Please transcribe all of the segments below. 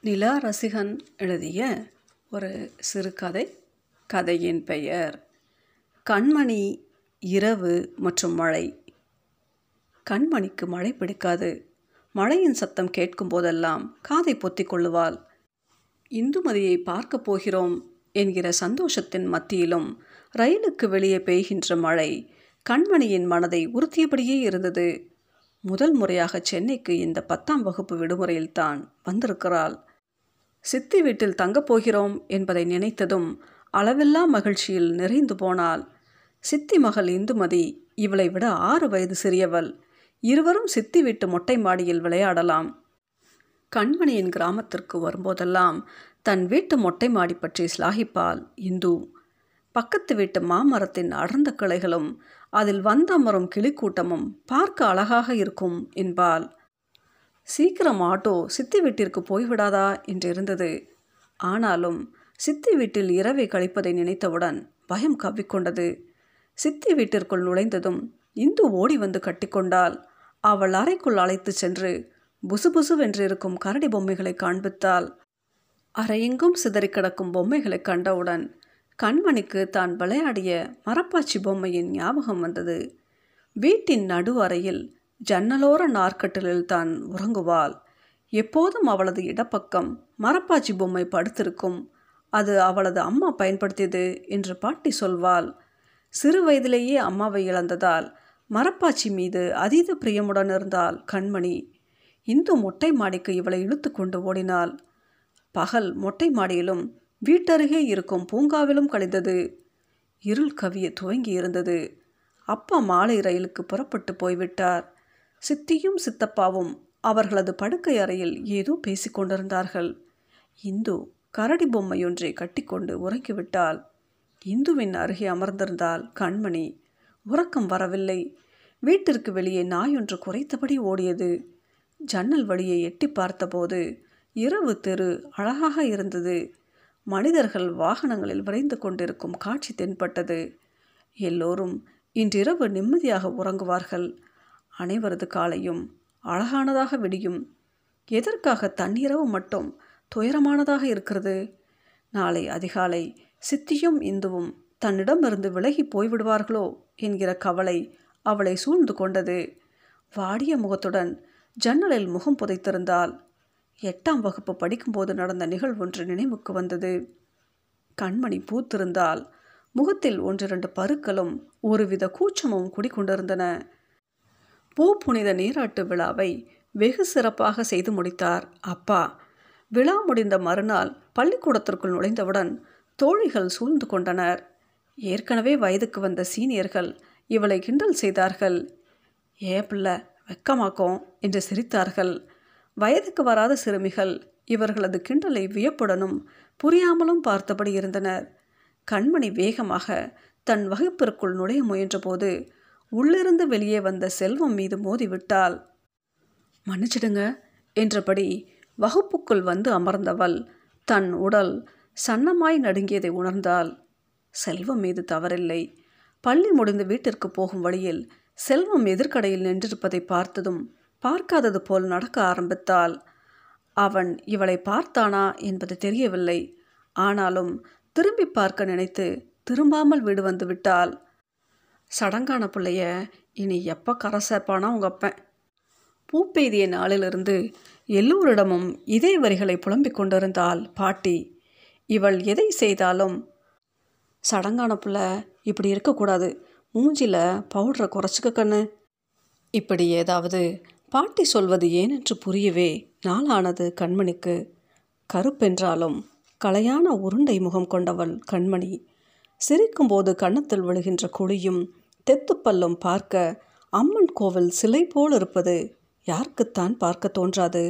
நிலா ரசிகன் எழுதிய ஒரு சிறுகதை கதையின் பெயர் கண்மணி இரவு மற்றும் மழை. கண்மணிக்கு மழை பிடிக்காது. மழையின் சத்தம் கேட்கும் போதெல்லாம் காதை பொத்திக் கொள்ளுவாள். இந்துமதியை பார்க்கப் போகிறோம் என்கிற சந்தோஷத்தின் மத்தியிலும் ரயிலுக்கு வெளியே பெய்கின்ற மழை கண்மணியின் மனதை உறுத்தியபடியே இருந்தது. முதல் முறையாக சென்னைக்கு இந்த பத்தாம் வகுப்பு விடுமுறையில்தான் வந்திருக்கிறாள். சித்தி வீட்டில் தங்கப் போகிறோம் என்பதை நினைத்ததும் அளவில்லா மகிழ்ச்சியில் நிறைந்து போனாள். சித்தி மகள் இந்துமதி இவளை விட ஆறு வயது சிறியவள். இருவரும் சித்தி வீட்டு மொட்டை மாடியில் விளையாடலாம். கண்மணியின் கிராமத்திற்கு வரும்போதெல்லாம் தன் வீட்டு மொட்டை மாடி பற்றி ஸ்லாகிப்பாள் இந்து. பக்கத்து வீட்டு மாமரத்தின் அடர்ந்த கிளைகளும் அதில் வந்தமரும் கிளிக்கூட்டமும் பார்க்க அழகாக இருக்கும் என்பாள். சீக்கிரம் ஆட்டோ சித்தி வீட்டிற்கு போய்விடாதா என்றிருந்தது. ஆனாலும் சித்தி வீட்டில் இரவை கழிப்பதை நினைத்தவுடன் பயம் கவ்விக்கொண்டது. சித்தி வீட்டிற்குள் நுழைந்ததும் இந்து ஓடி வந்து கட்டிக்கொண்டால் அவள் அறைக்குள் அழைத்து சென்று புசுபுசுவென்றிருக்கும் கரடி பொம்மைகளை காண்பித்தாள். அறையெங்கும் சிதறி கிடக்கும் பொம்மைகளை கண்டவுடன் கண்மணிக்கு தான் விளையாடிய மரப்பாச்சி பொம்மையின் ஞாபகம் வந்தது. வீட்டின் நடு அறையில் ஜன்னலோர நாற்கட்டிலில் தான் உறங்குவாள். எப்போதும் அவளது இடப்பக்கம் மரப்பாச்சி பொம்மை படுத்திருக்கும். அது அவளது அம்மா பயன்படுத்தியது என்று பாட்டி சொல்வாள். சிறு வயதிலேயே அம்மாவை இழந்ததால் மரப்பாச்சி மீது அதீத பிரியமுடன் இருந்தால் கண்மணி. இந்து மொட்டை மாடிக்கு இவளை இழுத்து கொண்டு ஓடினாள். பகல் மொட்டை மாடியிலும் வீட்டருகே இருக்கும் பூங்காவிலும் கழிந்தது. இருள் கவிய துவங்கி இருந்தது அப்பா மாலை ரயிலுக்கு புறப்பட்டு போய்விட்டார். சித்தியும் சித்தப்பாவும் அவர்களது படுக்கை அறையில் ஏதோ பேசிக்கொண்டிருந்தார்கள் இந்து கரடி பொம்மையொன்றை கட்டிக்கொண்டு உறங்கிவிட்டால் இந்துவின் அருகே அமர்ந்திருந்தால் கண்மணி. உறக்கம் வரவில்லை. வீட்டிற்கு வெளியே நாயொன்று குறைத்தபடி ஓடியது. ஜன்னல் வழியை எட்டி பார்த்தபோது இரவு தெரு அழகாக இருந்தது. மனிதர்கள் வாகனங்களில் விரைந்து கொண்டிருக்கும் காட்சி தென்பட்டது. எல்லோரும் இன்றிரவு நிம்மதியாக உறங்குவார்கள். அனைவரது காலையும் அழகானதாக விடியும். எதற்காக தன்னிரவு மட்டும் துயரமானதாக இருக்கிறது? நாளை அதிகாலை சித்தியும் இந்துவும் தன்னிடமிருந்து விலகி போய்விடுவார்களோ என்கிற கவலை அவளை சூழ்ந்து கொண்டது. வாடிய முகத்துடன் ஜன்னலில் முகம் புதைத்திருந்தால் எட்டாம் வகுப்பு படிக்கும்போது நடந்த நிகழ்வொன்று நினைவுக்கு வந்தது. கண்மணி பூத்திருந்தால் முகத்தில் ஒன்றிரண்டு பருக்களும் ஒருவித கூச்சமும் குடிக்கொண்டிருந்தன பூ புனித நீராட்டு விழாவை வெகு சிறப்பாக செய்து முடித்தார் அப்பா. விழா முடிந்த மறுநாள் பள்ளிக்கூடத்திற்குள் நுழைந்தவுடன் தோழிகள் சூழ்ந்து கொண்டனர். ஏற்கனவே வயதுக்கு வந்த சீனியர்கள் இவளை கிண்டல் செய்தார்கள். ஏ பிள்ளை வெக்கமாக்கும் என்று சிரித்தார்கள். வயதுக்கு வராத சிறுமிகள் இவர்களது கிண்டலை வியப்புடனும் புரியாமலும் பார்த்தபடி இருந்தனர். கண்மணி வேகமாக தன் வகுப்பிற்குள் நுழைய முயன்றபோது உள்ளிருந்து வெளியே வந்த செல்வம் மீது மோதிவிட்டாள். மன்னிச்சிடுங்க என்றபடி வகுப்புக்குள் வந்து அமர்ந்தவள் தன் உடல் சன்னமாய் நடுங்கியதை உணர்ந்தாள். செல்வம் மீது தவறில்லை. பள்ளி முடிந்து வீட்டிற்கு போகும் வழியில் செல்வம் எதிர்க்கடையில் நின்றிருப்பதை பார்த்ததும் பார்க்காதது போல் நடக்க ஆரம்பித்தாள். அவன் இவளை பார்த்தானா என்பது தெரியவில்லை. ஆனாலும் திரும்பி பார்க்க நினைத்து திரும்பாமல் வீடு வந்து விட்டாள். சடங்கான பிள்ளைய இனி எப்போ கரை சேர்ப்பானா உங்கள் அப்பன்? பூப்பெய்திய நாளிலிருந்து எல்லோரிடமும் இதே வரிகளை புலம்பிக் கொண்டிருந்தாள் பாட்டி. இவள் எதை செய்தாலும் சடங்கான பிள்ளை இப்படி இருக்கக்கூடாது. மூஞ்சில பவுடரை குறைச்சிக்க கண்ணு. இப்படி ஏதாவது பாட்டி சொல்வது ஏனென்று புரியவே நாளானது கண்மணிக்கு. கருப்பென்றாலும் கலையான உருண்டை முகம் கொண்டவள் கண்மணி. சிரிக்கும்போது கன்னத்தில் விழுகின்ற குழியும் தெத்துப்பல்லும் பார்க்க அம்மன் கோவில் சிலை போல் இருப்பது யாருக்குத்தான் பார்க்க தோன்றாது?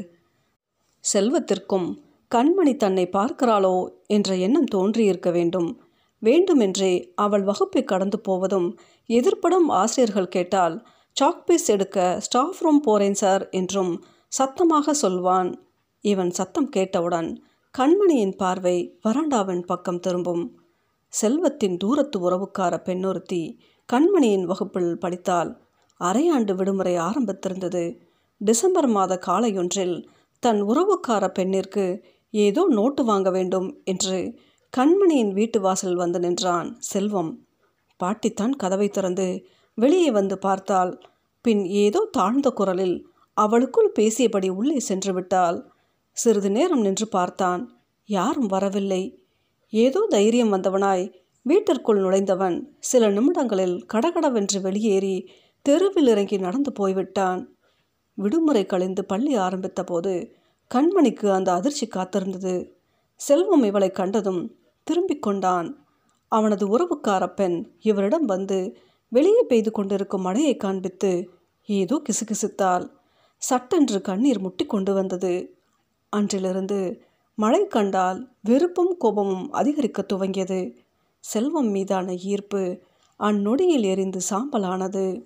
செல்வத்திற்கும் கண்மணி தன்னை பார்க்கிறாளோ என்ற எண்ணம் தோன்றியிருக்க வேண்டும். வேண்டுமென்றே அவள் வகுப்பை கடந்து போவதும் எதிர்ப்படும் ஆசிரியர்கள் கேட்டால் சாக்பீஸ் எடுக்க ஸ்டாஃப் ரூம் போகிறேன் சார் என்றும் சத்தமாக சொல்வான். இவன் சத்தம் கேட்டவுடன் கண்மணியின் பார்வை வராண்டாவின் பக்கம் திரும்பும். செல்வத்தின் தூரத்து உறவுக்கார பெண்ணொருத்தி கண்மணியின் வகுப்பில் படித்தால் அரையாண்டு விடுமுறை ஆரம்பித்திருந்தது. டிசம்பர் மாத காலையொன்றில் தன் உறவுக்கார பெண்ணிற்கு ஏதோ நோட்டு வாங்க வேண்டும் என்று கண்மணியின் வீட்டு வாசல் வந்து நின்றான் செல்வம். பாட்டித்தான் கதவை திறந்து வெளியே வந்து பார்த்தால் பின் ஏதோ தாழ்ந்த குரலில் அவளுக்குள் பேசியபடி உள்ளே சென்று விட்டாள். சிறிது நேரம் நின்று பார்த்தான். யாரும் வரவில்லை. ஏதோ தைரியம் வந்தவனாய் வீட்டிற்குள் நுழைந்தவன் சில நிமிடங்களில் கடகடவென்று வெளியேறி தெருவில் இறங்கி நடந்து போய்விட்டான். விடுமுறை கழிந்து பள்ளி ஆரம்பித்த போது கண்மணிக்கு அந்த அதிர்ச்சி காத்திருந்தது. செல்வம் இவளை கண்டதும் திரும்பிக் கொண்டான். அவனது உறவுக்கார பெண் இவரிடம் வந்து வெளியே பெய்து கொண்டிருக்கும் மழையை காண்பித்து ஏதோ கிசுகிசுத்தாள். சட்டென்று கண்ணீர் முட்டி கொண்டு வந்தது. அன்றிலிருந்து மழை கண்டால் வெறுப்பும் கோபமும் அதிகரிக்க துவங்கியது. செல்வம் மீதான ஈர்ப்பு அந்நொடியில் எரிந்து சாம்பலானது.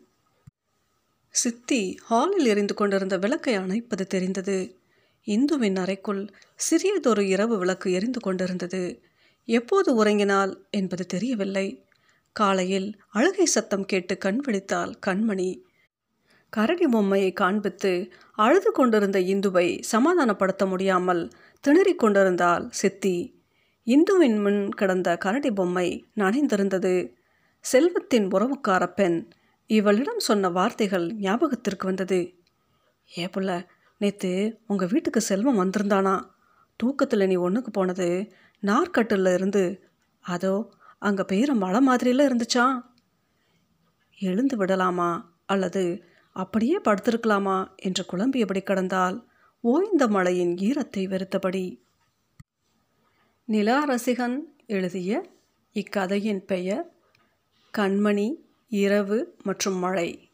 சித்தி ஹாலில் எரிந்து கொண்டிருந்த விளக்கை அணைப்பது தெரிந்தது. இந்துவின் அறைக்குள் சிறியதொரு இரவு விளக்கு எரிந்து கொண்டிருந்தது. எப்போது உறங்கினாள் என்பது தெரியவில்லை. காலையில் அழுகை சத்தம் கேட்டு கண் விழித்தாள் கண்மணி. கரடி பொம்மையை காண்பித்து அழுது கொண்டிருந்த இந்துவை சமாதானப்படுத்த முடியாமல் திணறிக் கொண்டிருந்தாள் சித்தி. இந்துவின் முன் கிடந்த கரடி பொம்மை நனைந்திருந்தது. செல்வத்தின் உறவுக்கார பெண் இவளிடம் சொன்ன வார்த்தைகள் ஞாபகத்திற்கு வந்தது. ஏ புள்ள நேற்று உங்கள் வீட்டுக்கு செல்வம் வந்திருந்தானா? தூக்கத்தில் நீ ஒன்றுக்கு போனது நார்க்கட்டில் இருந்து. அதோ அங்கே பெய்கிற மழை மாதிரிலாம் இருந்துச்சா? எழுந்து விடலாமா? அல்லது அப்படியே படுத்திருக்கலாமா? என்று குழம்பியபடி கடந்தால் ஓய்ந்த மழையின் ஈரத்தை வெறுத்தபடி. நிலா ரசிகன் எழுதிய இக்கதையின் பெயர் கண்மணி இரவு மற்றும் மழை.